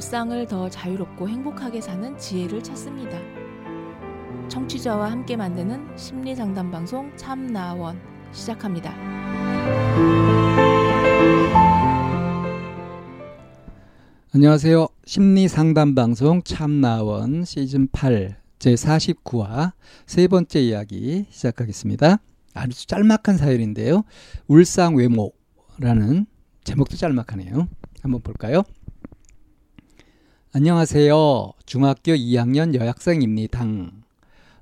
일상을 더 자유롭고 행복하게 사는 지혜를 찾습니다. 청취자와 함께 만드는 심리 상담 방송 참나원 시작합니다. 안녕하세요. 심리 상담 방송 참나원 시즌 8 제 49화 세 번째 이야기 시작하겠습니다. 아주 짤막한 사연인데요. 울상 외모라는 제목도 짤막하네요. 한번 볼까요? 안녕하세요. 중학교 2학년 여학생입니다.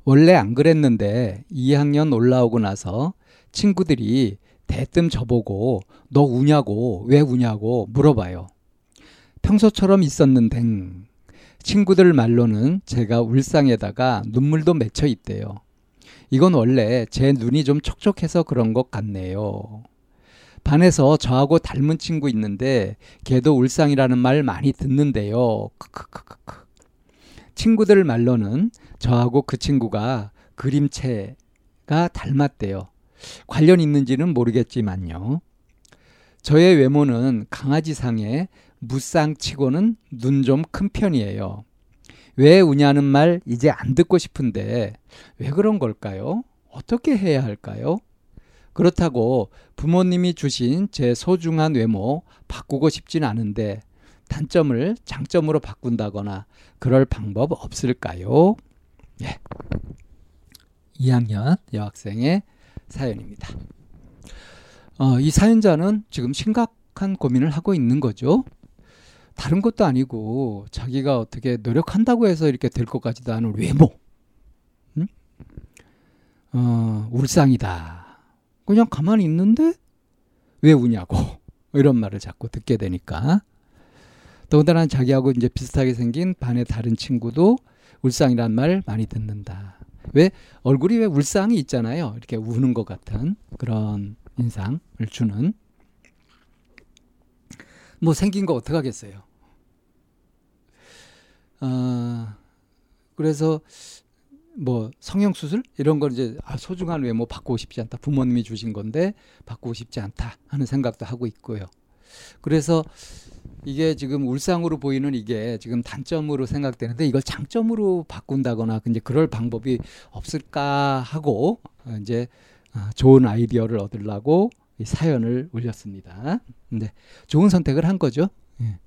원래 안 그랬는데 2학년 올라오고 나서 친구들이 대뜸 저보고 너 우냐고 왜 우냐고 물어봐요. 평소처럼 있었는데 친구들 말로는 제가 울상에다가 눈물도 맺혀 있대요. 이건 원래 제 눈이 좀 촉촉해서 그런 것 같네요. 반에서 저하고 닮은 친구 있는데 걔도 울상이라는 말 많이 듣는데요. 크크크크크. 친구들 말로는 저하고 그 친구가 그림체가 닮았대요. 관련 있는지는 모르겠지만요. 저의 외모는 강아지상에 무쌍치고는 눈 좀 큰 편이에요. 왜 우냐는 말 이제 안 듣고 싶은데 왜 그런 걸까요? 어떻게 해야 할까요? 그렇다고 부모님이 주신 제 소중한 외모 바꾸고 싶진 않은데 단점을 장점으로 바꾼다거나 그럴 방법 없을까요? 예. 2학년 여학생의 사연입니다. 어, 이 사연자는 지금 심각한 고민을 하고 있는 거죠. 다른 것도 아니고 자기가 어떻게 노력한다고 해서 이렇게 될것 같지도 않은 외모. 응? 어, 울상이다. 그냥 가만히 있는데 왜 우냐고 이런 말을 자꾸 듣게 되니까 더군다나 자기하고 이제 비슷하게 생긴 반의 다른 친구도 울상이란 말 많이 듣는다. 왜 얼굴이 왜 울상이 있잖아요. 이렇게 우는 것 같은 그런 인상을 주는 뭐 생긴 거 어떡하겠어요. 어, 그래서 뭐 성형 수술 이런 걸 이제 아, 소중한 외모 바꾸고 싶지 않다. 부모님이 주신 건데 바꾸고 싶지 않다 하는 생각도 하고 있고요. 그래서 이게 지금 울상으로 보이는 이게 지금 단점으로 생각되는데 이걸 장점으로 바꾼다거나 이제 그럴 방법이 없을까 하고 이제 아, 좋은 아이디어를 얻으려고 이 사연을 올렸습니다. 네, 좋은 선택을 한 거죠. 예.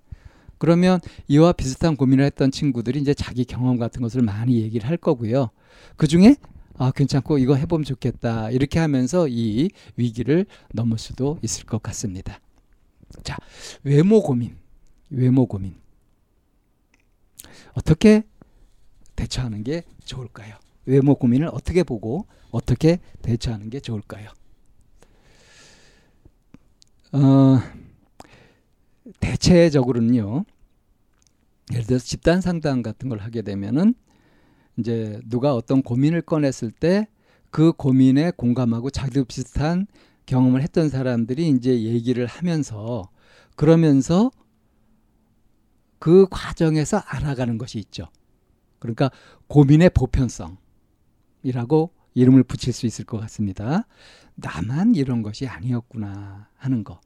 그러면 이와 비슷한 고민을 했던 친구들이 이제 자기 경험 같은 것을 많이 얘기를 할 거고요. 그 중에 아, 괜찮고 이거 해보면 좋겠다. 이렇게 하면서 이 위기를 넘을 수도 있을 것 같습니다. 자, 외모 고민. 외모 고민. 어떻게 대처하는 게 좋을까요? 외모 고민을 어떻게 보고 어떻게 대처하는 게 좋을까요? 어, 대체적으로는요. 예를 들어서 집단 상담 같은 걸 하게 되면은 이제 누가 어떤 고민을 꺼냈을 때 그 고민에 공감하고 자기도 비슷한 경험을 했던 사람들이 이제 얘기를 하면서 그러면서 그 과정에서 알아가는 것이 있죠. 그러니까 고민의 보편성이라고 이름을 붙일 수 있을 것 같습니다. 나만 이런 것이 아니었구나 하는 거.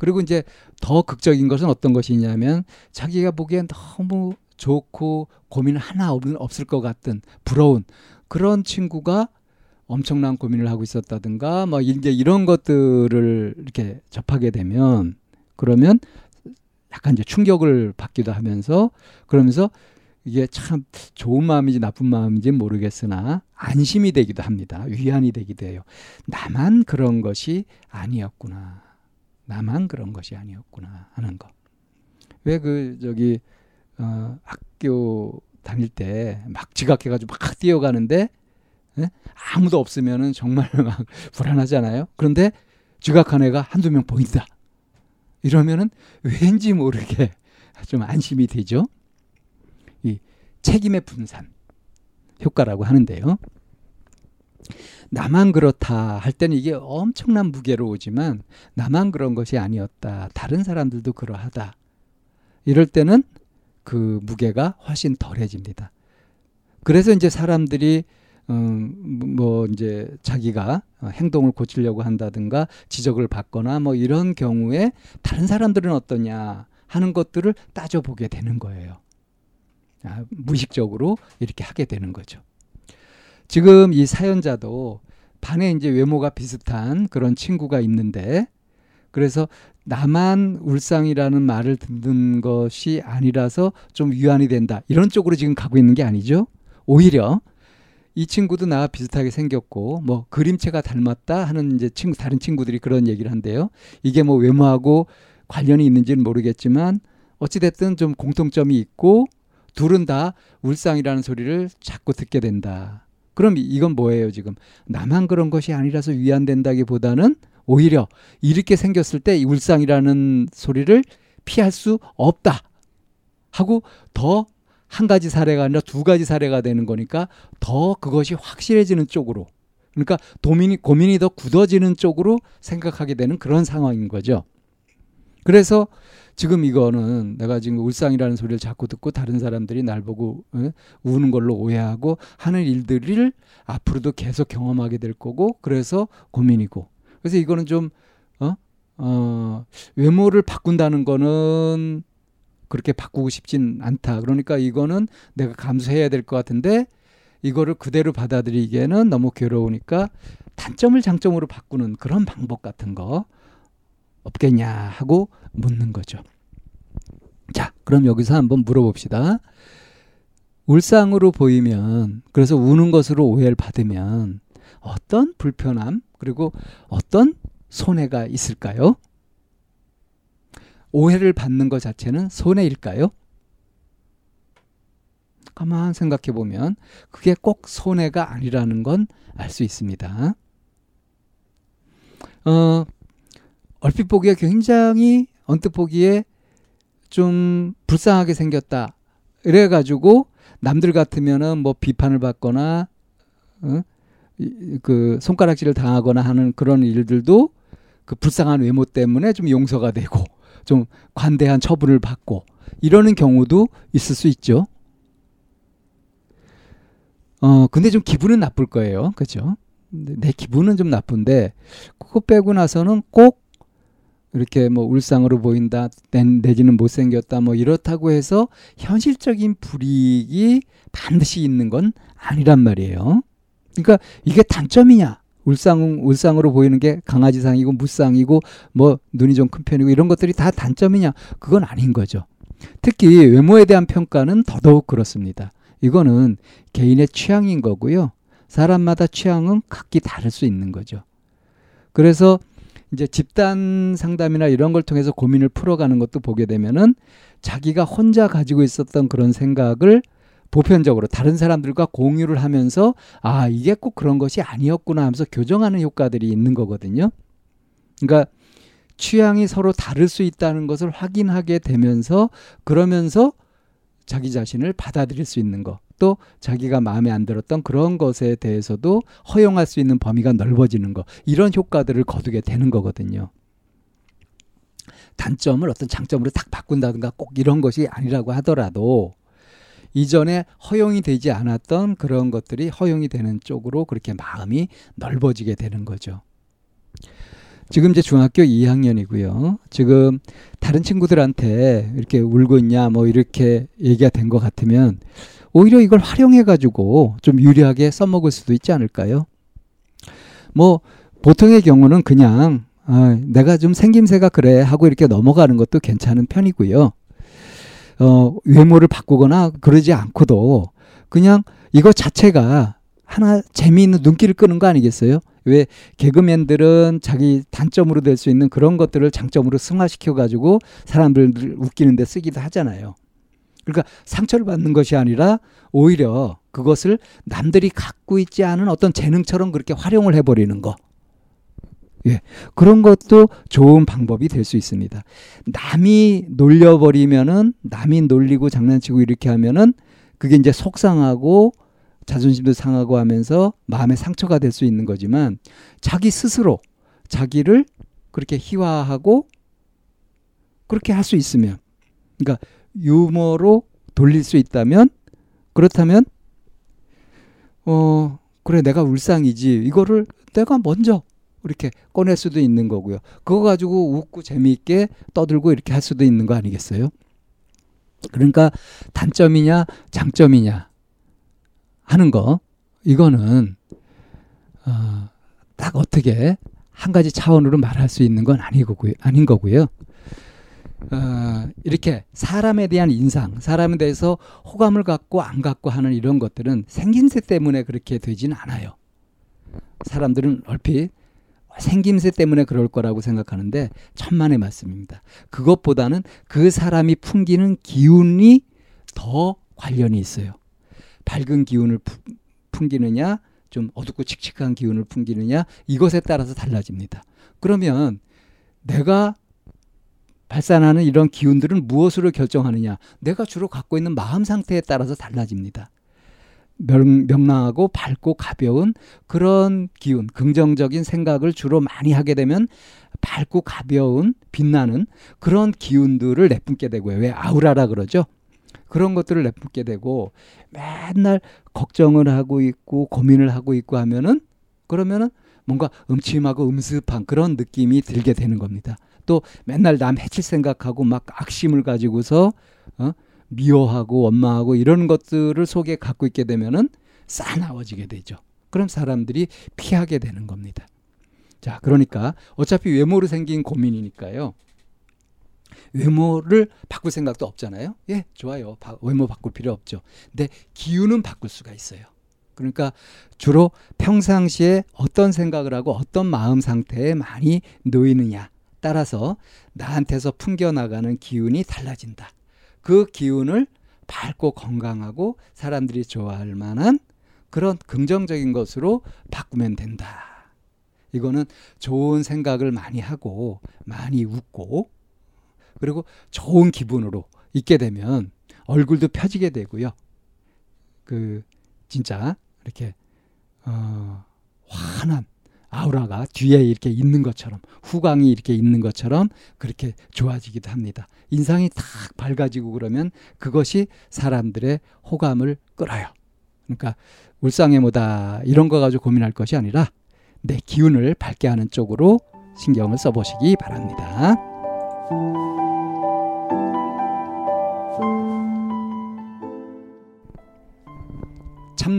그리고 이제 더 극적인 것은 어떤 것이냐면 자기가 보기엔 너무 좋고 고민 하나 없을 것 같은 부러운 그런 친구가 엄청난 고민을 하고 있었다든가 뭐 이제 이런 것들을 이렇게 접하게 되면 그러면 약간 이제 충격을 받기도 하면서 그러면서 이게 참 좋은 마음인지 나쁜 마음인지 모르겠으나 안심이 되기도 합니다. 위안이 되기도 해요. 나만 그런 것이 아니었구나. 나만 그런 것이 아니었구나 하는 거. 왜 그 저기 어, 학교 다닐 때 막 지각해가지고 막 뛰어가는데 예? 아무도 없으면은 정말 막 불안하잖아요. 그런데 지각한 애가 한두 명 보인다. 이러면은 왠지 모르게 좀 안심이 되죠. 이 책임의 분산 효과라고 하는데요. 나만 그렇다 할 때는 이게 엄청난 무게로 오지만 나만 그런 것이 아니었다. 다른 사람들도 그러하다. 이럴 때는 그 무게가 훨씬 덜해집니다. 그래서 이제 사람들이 음, 뭐 이제 자기가 행동을 고치려고 한다든가 지적을 받거나 뭐 이런 경우에 다른 사람들은 어떠냐 하는 것들을 따져보게 되는 거예요. 아, 무의식적으로 이렇게 하게 되는 거죠. 지금 이 사연자도 반에 이제 외모가 비슷한 그런 친구가 있는데 그래서 나만 울상이라는 말을 듣는 것이 아니라서 좀 위안이 된다. 이런 쪽으로 지금 가고 있는 게 아니죠. 오히려 이 친구도 나와 비슷하게 생겼고 뭐 그림체가 닮았다 하는 이제 친구 다른 친구들이 그런 얘기를 한대요. 이게 뭐 외모하고 관련이 있는지는 모르겠지만 어찌 됐든 좀 공통점이 있고 둘은 다 울상이라는 소리를 자꾸 듣게 된다. 그럼 이건 뭐예요, 지금? 나만 그런 것이 아니라서 위안된다기보다는 오히려 이렇게 생겼을 때 울상이라는 소리를 피할 수 없다. 하고 더 한 가지 사례가 아니라 두 가지 사례가 되는 거니까 더 그것이 확실해지는 쪽으로 그러니까 도민이 고민이 더 굳어지는 쪽으로 생각하게 되는 그런 상황인 거죠. 그래서 지금 이거는 내가 지금 울상이라는 소리를 자꾸 듣고 다른 사람들이 날 보고 어? 우는 걸로 오해하고 하는 일들을 앞으로도 계속 경험하게 될 거고 그래서 고민이고 그래서 이거는 좀 어? 어, 외모를 바꾼다는 거는 그렇게 바꾸고 싶진 않다. 그러니까 이거는 내가 감수해야 될 것 같은데 이거를 그대로 받아들이기에는 너무 괴로우니까 단점을 장점으로 바꾸는 그런 방법 같은 거 없겠냐 하고 묻는 거죠. 자, 그럼 여기서 한번 물어봅시다. 울상으로 보이면, 그래서 우는 것으로 오해를 받으면 어떤 불편함, 그리고 어떤 손해가 있을까요? 오해를 받는 것 자체는 손해일까요? 가만 생각해 보면 그게 꼭 손해가 아니라는 건 알 수 있습니다. 어, 얼핏 보기에 굉장히 언뜻 보기에 좀 불쌍하게 생겼다. 이래 가지고 남들 같으면은 뭐 비판을 받거나 어? 그 손가락질을 당하거나 하는 그런 일들도 그 불쌍한 외모 때문에 좀 용서가 되고 좀 관대한 처분을 받고 이러는 경우도 있을 수 있죠. 어 근데 좀 기분은 나쁠 거예요. 그죠? 내 기분은 좀 나쁜데 그거 빼고 나서는 꼭 이렇게 뭐 울상으로 보인다 내지는 못생겼다 뭐 이렇다고 해서 현실적인 불이익이 반드시 있는 건 아니란 말이에요. 그러니까 이게 단점이냐? 울상 울상으로 보이는 게 강아지상이고 무쌍이고 뭐 눈이 좀 큰 편이고 이런 것들이 다 단점이냐? 그건 아닌 거죠. 특히 외모에 대한 평가는 더더욱 그렇습니다. 이거는 개인의 취향인 거고요. 사람마다 취향은 각기 다를 수 있는 거죠. 그래서 이제 집단 상담이나 이런 걸 통해서 고민을 풀어가는 것도 보게 되면은 자기가 혼자 가지고 있었던 그런 생각을 보편적으로 다른 사람들과 공유를 하면서 아 이게 꼭 그런 것이 아니었구나 하면서 교정하는 효과들이 있는 거거든요. 그러니까 취향이 서로 다를 수 있다는 것을 확인하게 되면서 그러면서 자기 자신을 받아들일 수 있는 것. 또 자기가 마음에 안 들었던 그런 것에 대해서도 허용할 수 있는 범위가 넓어지는 것. 이런 효과들을 거두게 되는 거거든요. 단점을 어떤 장점으로 딱 바꾼다든가 꼭 이런 것이 아니라고 하더라도 이전에 허용이 되지 않았던 그런 것들이 허용이 되는 쪽으로 그렇게 마음이 넓어지게 되는 거죠. 지금 이제 중학교 2학년이고요. 지금 다른 친구들한테 이렇게 울고 있냐 뭐 이렇게 얘기가 된 것 같으면 오히려 이걸 활용해 가지고 좀 유리하게 써먹을 수도 있지 않을까요? 뭐 보통의 경우는 그냥 아, 내가 좀 생김새가 그래 하고 이렇게 넘어가는 것도 괜찮은 편이고요. 어, 외모를 바꾸거나 그러지 않고도 그냥 이거 자체가 하나 재미있는 눈길을 끄는 거 아니겠어요? 왜 개그맨들은 자기 단점으로 될 수 있는 그런 것들을 장점으로 승화시켜 가지고 사람들 웃기는 데 쓰기도 하잖아요. 그러니까 상처를 받는 것이 아니라 오히려 그것을 남들이 갖고 있지 않은 어떤 재능처럼 그렇게 활용을 해 버리는 거. 예. 그런 것도 좋은 방법이 될 수 있습니다. 남이 놀려 버리면은, 남이 놀리고 장난치고 이렇게 하면은, 그게 이제 속상하고, 자존심도 상하고 하면서 마음의 상처가 될 수 있는 거지만, 자기 스스로 자기를 그렇게 희화하고, 그렇게 할 수 있으면, 그러니까 유머로 돌릴 수 있다면, 그렇다면, 어, 그래, 내가 울상이지. 이거를 내가 먼저 이렇게 꺼낼 수도 있는 거고요. 그거 가지고 웃고 재미있게 떠들고 이렇게 할 수도 있는 거 아니겠어요? 그러니까 단점이냐 장점이냐 하는 거 이거는 어, 딱 어떻게 한 가지 차원으로 말할 수 있는 건 아니고요, 아닌 거고요. 어, 이렇게 사람에 대한 인상, 사람에 대해서 호감을 갖고 안 갖고 하는 이런 것들은 생김새 때문에 그렇게 되지는 않아요. 사람들은 얼핏 생김새 때문에 그럴 거라고 생각하는데 천만의 말씀입니다. 그것보다는 그 사람이 풍기는 기운이 더 관련이 있어요. 밝은 기운을 풍기느냐, 좀 어둡고 칙칙한 기운을 풍기느냐, 이것에 따라서 달라집니다. 그러면 내가 발산하는 이런 기운들은 무엇으로 결정하느냐? 내가 주로 갖고 있는 마음 상태에 따라서 달라집니다. 명, 명랑하고 밝고 가벼운 그런 기운, 긍정적인 생각을 주로 많이 하게 되면 밝고 가벼운 빛나는 그런 기운들을 내뿜게 되고요. 왜 아우라라 그러죠? 그런 것들을 내뿜게 되고 맨날 걱정을 하고 있고 고민을 하고 있고 하면은 그러면은 뭔가 음침하고 음습한 그런 느낌이 들게 되는 겁니다. 또 맨날 남 해칠 생각하고 막 악심을 가지고서 어? 미워하고 원망하고 이런 것들을 속에 갖고 있게 되면은 싸나워지게 되죠. 그럼 사람들이 피하게 되는 겁니다. 자, 그러니까 어차피 외모로 생긴 고민이니까요. 외모를 바꿀 생각도 없잖아요. 예, 좋아요. 바, 외모 바꿀 필요 없죠. 근데 기운은 바꿀 수가 있어요. 그러니까 주로 평상시에 어떤 생각을 하고 어떤 마음 상태에 많이 놓이느냐 따라서 나한테서 풍겨나가는 기운이 달라진다. 그 기운을 밝고 건강하고 사람들이 좋아할 만한 그런 긍정적인 것으로 바꾸면 된다. 이거는 좋은 생각을 많이 하고 많이 웃고 그리고 좋은 기분으로 있게 되면 얼굴도 펴지게 되고요. 그 진짜 이렇게 어 환한 아우라가 뒤에 이렇게 있는 것처럼 후광이 이렇게 있는 것처럼 그렇게 좋아지기도 합니다. 인상이 탁 밝아지고 그러면 그것이 사람들의 호감을 끌어요. 그러니까 울상해모다 이런 거 가지고 고민할 것이 아니라 내 기운을 밝게 하는 쪽으로 신경을 써보시기 바랍니다.